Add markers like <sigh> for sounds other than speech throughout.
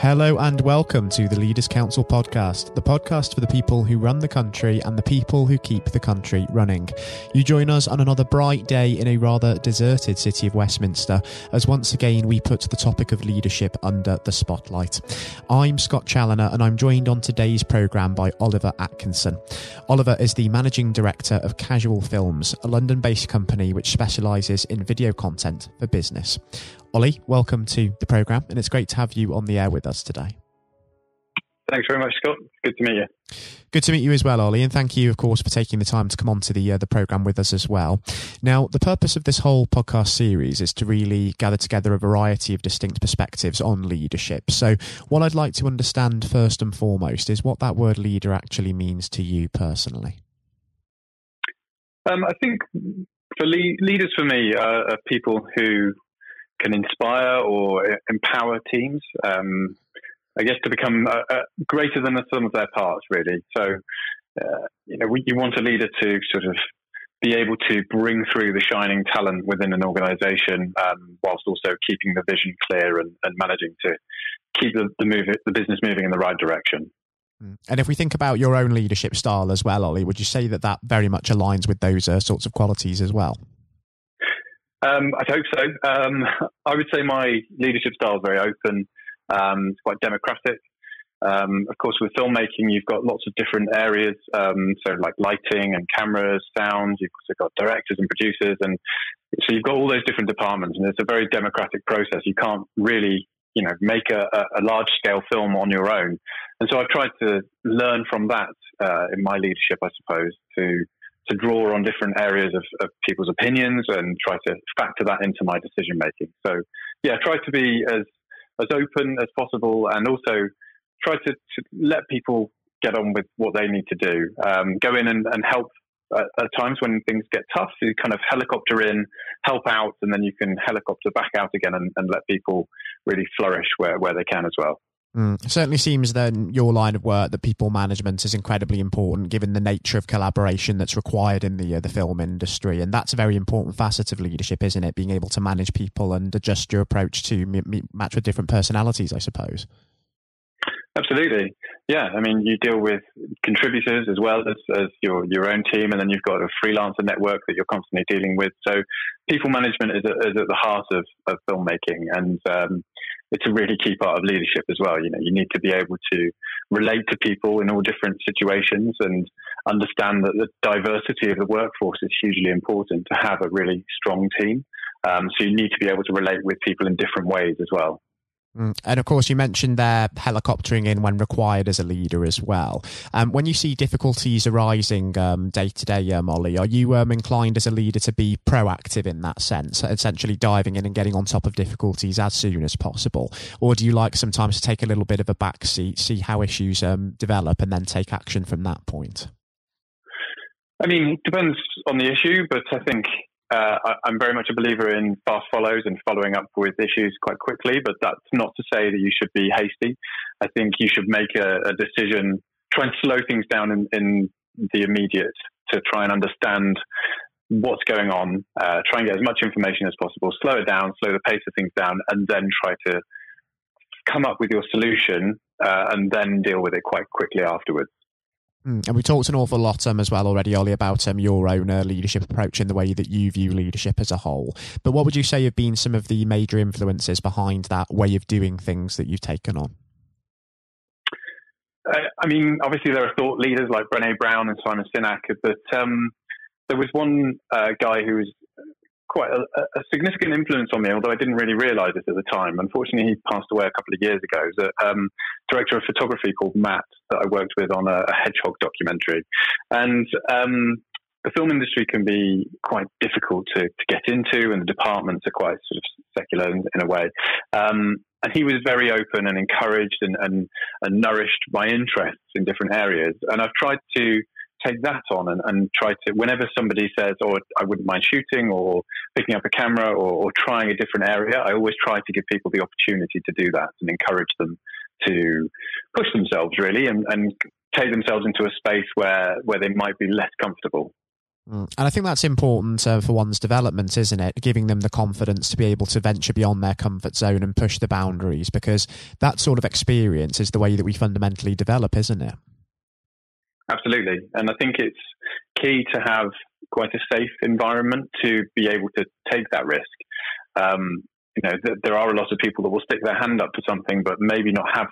Hello and welcome to the Leaders Council podcast, the podcast for the people who run the country and the people who keep the country running. You join us on another bright day in a rather deserted city of Westminster as once again we put the topic of leadership under the spotlight. I'm Scott Challoner and I'm joined on today's programme by Oliver Atkinson. Oliver is the managing director of Casual Films, a London based company which specialises in video content for business. Ollie, welcome to the programme, and it's great to have you on the air with us today. Thanks very much, Scott. Good to meet you. Good to meet you as well, Ollie, and thank you, of course, for taking the time to come on to the uh, the program with us as well. Now, the purpose of this whole podcast series is to really gather together a variety of distinct perspectives on leadership. So, what I'd like to understand first and foremost is what that word leader actually means to you personally. Um, I think for le- leaders, for me, are, are people who can inspire or empower teams. Um, I guess to become uh, uh, greater than the sum of their parts, really. So, uh, you know, we, you want a leader to sort of be able to bring through the shining talent within an organization, um, whilst also keeping the vision clear and, and managing to keep the, the, move, the business moving in the right direction. Hmm. And if we think about your own leadership style as well, Ollie, would you say that that very much aligns with those uh, sorts of qualities as well? Um, I'd hope so. Um, <laughs> I would say my leadership style is very open. Um, it's quite democratic. Um, of course, with filmmaking, you've got lots of different areas. Um, so, like lighting and cameras, sound. You've also got directors and producers, and so you've got all those different departments. And it's a very democratic process. You can't really, you know, make a, a large scale film on your own. And so, I've tried to learn from that uh, in my leadership, I suppose, to to draw on different areas of, of, people's opinions and try to factor that into my decision making. So, yeah, try to be as as open as possible, and also try to, to let people get on with what they need to do. Um, go in and, and help at, at, times when things get tough. You kind of helicopter in, help out, and then you can helicopter back out again and, and let people really flourish where, where they can as well. Mm. Certainly seems then your line of work that people management is incredibly important, given the nature of collaboration that's required in the uh, the film industry, and that's a very important facet of leadership, isn't it? Being able to manage people and adjust your approach to m- m- match with different personalities, I suppose. Absolutely, yeah. I mean, you deal with contributors as well as, as your your own team, and then you've got a freelancer network that you're constantly dealing with. So, people management is, is at the heart of, of filmmaking, and um, it's a really key part of leadership as well. You know, you need to be able to relate to people in all different situations and understand that the diversity of the workforce is hugely important to have a really strong team. Um, so you need to be able to relate with people in different ways as well. Mm. And of course, you mentioned there helicoptering in when required as a leader as well. Um, when you see difficulties arising day to day, Ollie, are you um, inclined as a leader to be proactive in that sense, essentially diving in and getting on top of difficulties as soon as possible? Or do you like sometimes to take a little bit of a back seat, see how issues um, develop, and then take action from that point? I mean, it depends on the issue, but I think uh, I, am very much a believer in fast follows and following up with issues quite quickly, but that's not to say that you should be hasty. I think you should make a, a decision, try and slow things down in, in, the immediate to try and understand what's going on, uh, try and get as much information as possible, slow it down, slow the pace of things down, and then try to come up with your solution uh, and then deal with it quite quickly afterwards. Hmm. And we talked an awful lot um, as well already, Ollie, about um, your own uh, leadership approach and the way that you view leadership as a whole. But what would you say have been some of the major influences behind that way of doing things that you've taken on? Uh, I mean, obviously there are thought leaders like Brené Brown and Simon Sinek, but um, there was one uh, guy who was quite a, a, significant influence on me, although I didn't really realize it at the time. Unfortunately, he passed away a couple of years ago. He a um, director of photography called Matt that I worked with on a, a hedgehog documentary. And um, the film industry can be quite difficult to, to, get into, and the departments are quite sort of secular in, in a way. Um, and he was very open and encouraged and, and, and nourished my interests in different areas. And I've tried to take that on and, and try to, whenever somebody says, oh, I wouldn't mind shooting or picking up a camera or, or trying a different area, I always try to give people the opportunity to do that and encourage them to push themselves really and, and take themselves into a space where, where they might be less comfortable. Mm. And I think that's important uh, for one's development, isn't it? Giving them the confidence to be able to venture beyond their comfort zone and push the boundaries, because that sort of experience is the way that we fundamentally develop, isn't it? Absolutely. And I think it's key to have quite a safe environment to be able to take that risk. Um, you know, th- there are a lot of people that will stick their hand up for something, but maybe not have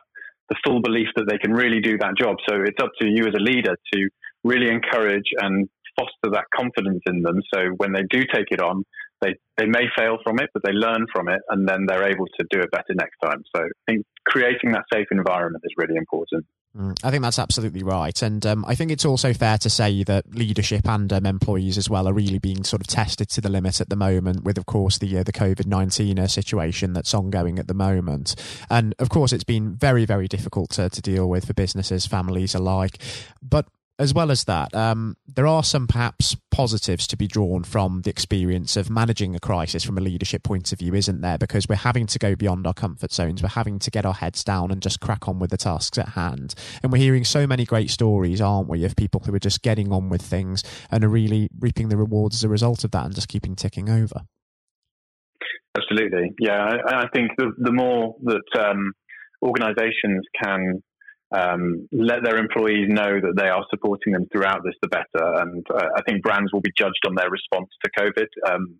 the full belief that they can really do that job. So it's up to you as a leader to really encourage and foster that confidence in them. So when they do take it on, they, they may fail from it, but they learn from it and then they're able to do it better next time. So I think creating that safe environment is really important. Mm, I think that's absolutely right. And um, I think it's also fair to say that leadership and um, employees as well are really being sort of tested to the limit at the moment with, of course, the, uh, the COVID 19 uh, situation that's ongoing at the moment. And of course, it's been very, very difficult to, to deal with for businesses, families alike. But as well as that, um, there are some perhaps positives to be drawn from the experience of managing a crisis from a leadership point of view, isn't there? Because we're having to go beyond our comfort zones. We're having to get our heads down and just crack on with the tasks at hand. And we're hearing so many great stories, aren't we, of people who are just getting on with things and are really reaping the rewards as a result of that and just keeping ticking over. Absolutely. Yeah. I, I think the, the more that um, organizations can um, let their employees know that they are supporting them throughout this, the better. And uh, I think brands will be judged on their response to COVID. Um,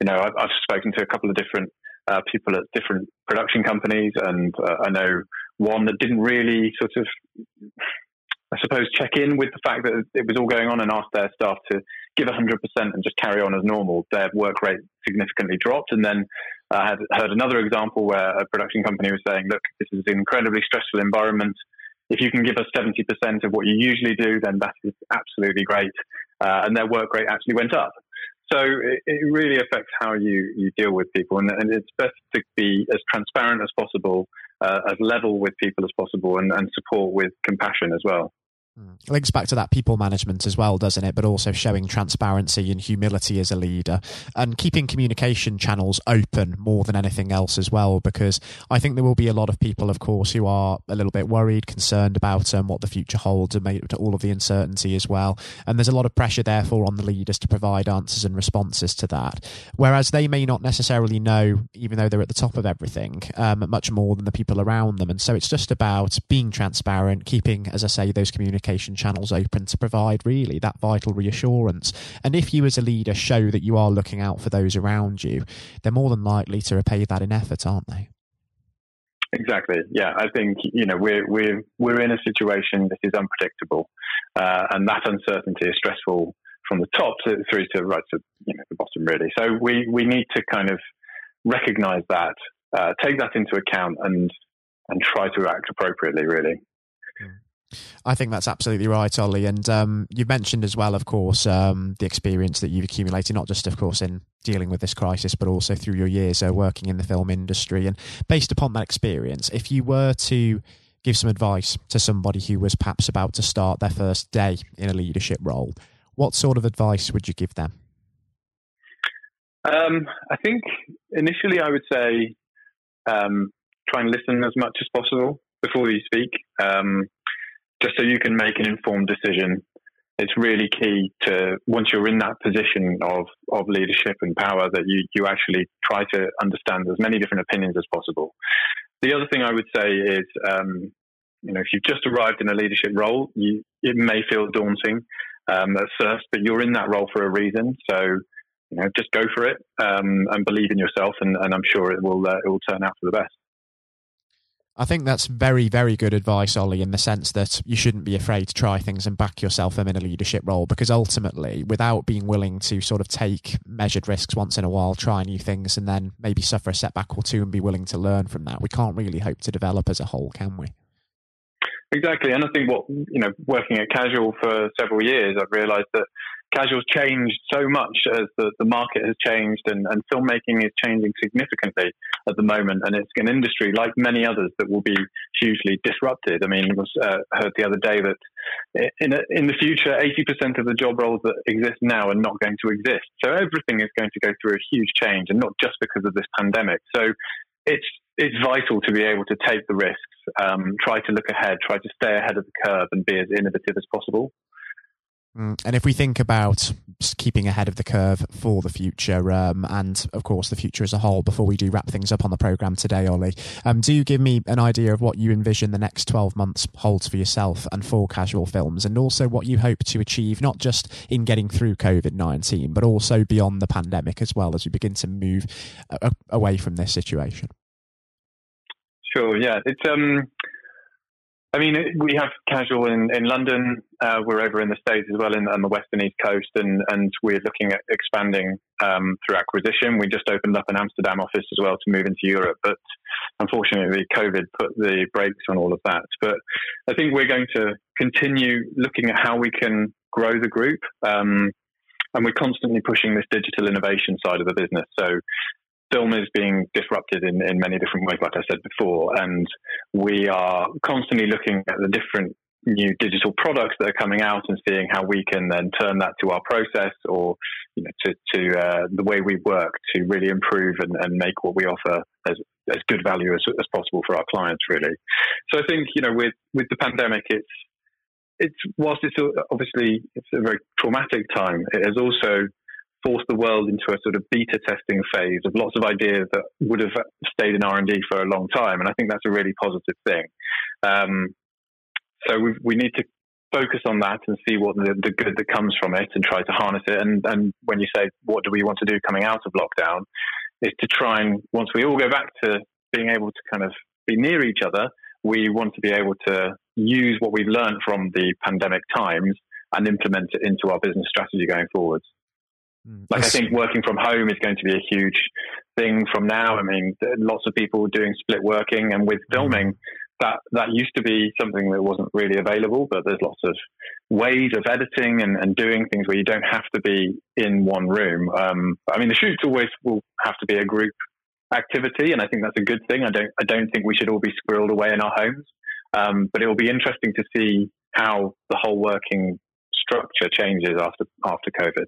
you know, I've, I've, spoken to a couple of different uh, people at different production companies, and uh, I know one that didn't really sort of, I suppose, check in with the fact that it was all going on and asked their staff to give 100% and just carry on as normal. Their work rate significantly dropped. And then I had heard another example where a production company was saying, look, this is an incredibly stressful environment if you can give us 70% of what you usually do, then that is absolutely great. Uh, and their work rate actually went up. So it, it really affects how you, you deal with people. And, and, it's best to be as transparent as possible, uh, as level with people as possible, and, and support with compassion as well. Mm. Links back to that people management as well, doesn't it? But also showing transparency and humility as a leader and keeping communication channels open more than anything else as well. Because I think there will be a lot of people, of course, who are a little bit worried, concerned about um, what the future holds and made to all of the uncertainty as well. And there's a lot of pressure, therefore, on the leaders to provide answers and responses to that. Whereas they may not necessarily know, even though they're at the top of everything, um, much more than the people around them. And so it's just about being transparent, keeping, as I say, those communications communication channels open to provide really that vital reassurance. And if you as a leader show that you are looking out for those around you, they're more than likely to repay that in effort, aren't they? Exactly. Yeah, I think you know we're we're we're in a situation that is unpredictable, uh, and that uncertainty is stressful from the top to, through to right to you know the bottom really. So we we need to kind of recognise that, uh, take that into account, and and try to act appropriately. Really. I think that's absolutely right, Ollie. And um, you mentioned as well, of course, um, the experience that you've accumulated, not just, of course, in dealing with this crisis, but also through your years uh, working in the film industry. And based upon that experience, if you were to give some advice to somebody who was perhaps about to start their first day in a leadership role, what sort of advice would you give them? Um, I think initially I would say um, try and listen as much as possible before you speak. Just so you can make an informed decision. It's really key to once you're in that position of, of leadership and power that you, you actually try to understand as many different opinions as possible. The other thing I would say is, um, you know, if you've just arrived in a leadership role, you, it may feel daunting um, at first, but you're in that role for a reason. So, you know, just go for it um, and believe in yourself, and, and I'm sure it will uh, it will turn out for the best. I think that's very, very good advice, Ollie, in the sense that you shouldn't be afraid to try things and back yourself in a leadership role because ultimately, without being willing to sort of take measured risks once in a while, try new things, and then maybe suffer a setback or two and be willing to learn from that, we can't really hope to develop as a whole, can we? Exactly. And I think what, you know, working at Casual for several years, I've realized that casual's changed so much as the, the market has changed and, and filmmaking is changing significantly at the moment. And it's an industry like many others that will be hugely disrupted. I mean, I was, uh, heard the other day that in, a, in the future, 80% of the job roles that exist now are not going to exist. So everything is going to go through a huge change and not just because of this pandemic. So it's, it's vital to be able to take the risks, um, try to look ahead, try to stay ahead of the curve and be as innovative as possible. Mm, and if we think about keeping ahead of the curve for the future, um, and of course the future as a whole, before we do wrap things up on the program today, Ollie, um, do you give me an idea of what you envision the next twelve months holds for yourself and for Casual Films, and also what you hope to achieve, not just in getting through COVID nineteen, but also beyond the pandemic as well as we begin to move uh, away from this situation. Sure. Yeah. It's um I mean, we have casual in, in London. Uh, we're over in the States as well, in, on the western east coast, and, and we're looking at expanding um, through acquisition. We just opened up an Amsterdam office as well to move into Europe, but unfortunately, COVID put the brakes on all of that. But I think we're going to continue looking at how we can grow the group. Um, and we're constantly pushing this digital innovation side of the business. So film is being disrupted in, in many different ways, like I said before, and we are constantly looking at the different new digital products that are coming out and seeing how we can then turn that to our process or you know, to, to uh, the way we work to really improve and, and make what we offer as, as good value as, as possible for our clients, really. So I think, you know, with, with the pandemic, it's, it's whilst it's obviously it's a very traumatic time, it has also forced the world into a sort of beta testing phase of lots of ideas that would have stayed in R and D for a long time, and I think that's a really positive thing. Um, so we we need to focus on that and see what the, the good that comes from it, and try to harness it. And and when you say what do we want to do coming out of lockdown, is to try and once we all go back to being able to kind of be near each other, we want to be able to use what we've learned from the pandemic times and implement it into our business strategy going forwards. Mm. Like I think working from home is going to be a huge thing from now. I mean, lots of people doing split working, and with mm. filming, that that used to be something that wasn't really available. But there's lots of ways of editing and, and doing things where you don't have to be in one room. Um, I mean, the shoots always will have to be a group activity, and I think that's a good thing. I don't I don't think we should all be squirreled away in our homes, um, but it will be interesting to see how the whole working structure changes after after COVID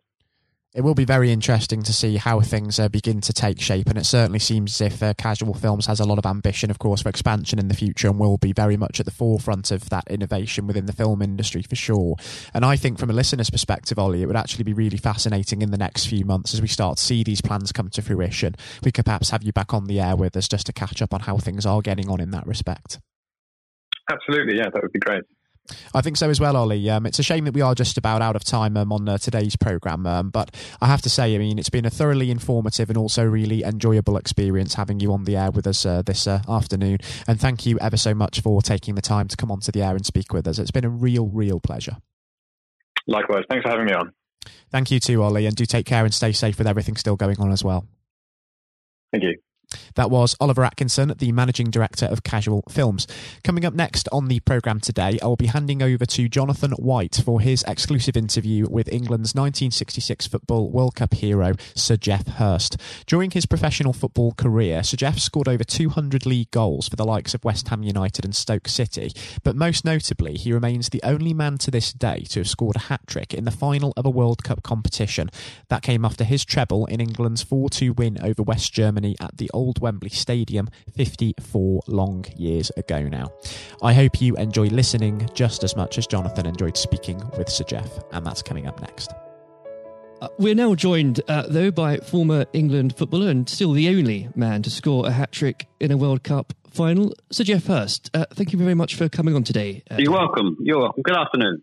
it will be very interesting to see how things uh, begin to take shape. And it certainly seems as if uh, Casual Films has a lot of ambition, of course, for expansion in the future and will be very much at the forefront of that innovation within the film industry for sure. And I think from a listener's perspective, Ollie, it would actually be really fascinating in the next few months as we start to see these plans come to fruition. We could perhaps have you back on the air with us just to catch up on how things are getting on in that respect. Absolutely, yeah, that would be great. I think so as well, Ollie. Um, it's a shame that we are just about out of time um, on uh, today's programme, um, but I have to say, I mean, it's been a thoroughly informative and also really enjoyable experience having you on the air with us uh, this uh, afternoon. And thank you ever so much for taking the time to come onto the air and speak with us. It's been a real, real pleasure. Likewise. Thanks for having me on. Thank you too, Ollie, and do take care and stay safe with everything still going on as well. Thank you. That was Oliver Atkinson, the managing director of Casual Films. Coming up next on the programme today, I will be handing over to Jonathan White for his exclusive interview with England's 1966 Football World Cup hero, Sir Geoff Hurst. During his professional football career, Sir Geoff scored over 200 league goals for the likes of West Ham United and Stoke City, but most notably, he remains the only man to this day to have scored a hat trick in the final of a World Cup competition. That came after his treble in England's 4 2 win over West Germany at the old Wembley Stadium 54 long years ago now. I hope you enjoy listening just as much as Jonathan enjoyed speaking with Sir Geoff, and that's coming up next. Uh, we're now joined, uh, though, by former England footballer and still the only man to score a hat trick in a World Cup final, Sir Geoff Hurst. Uh, thank you very much for coming on today. Uh, You're welcome. You're welcome. Good afternoon.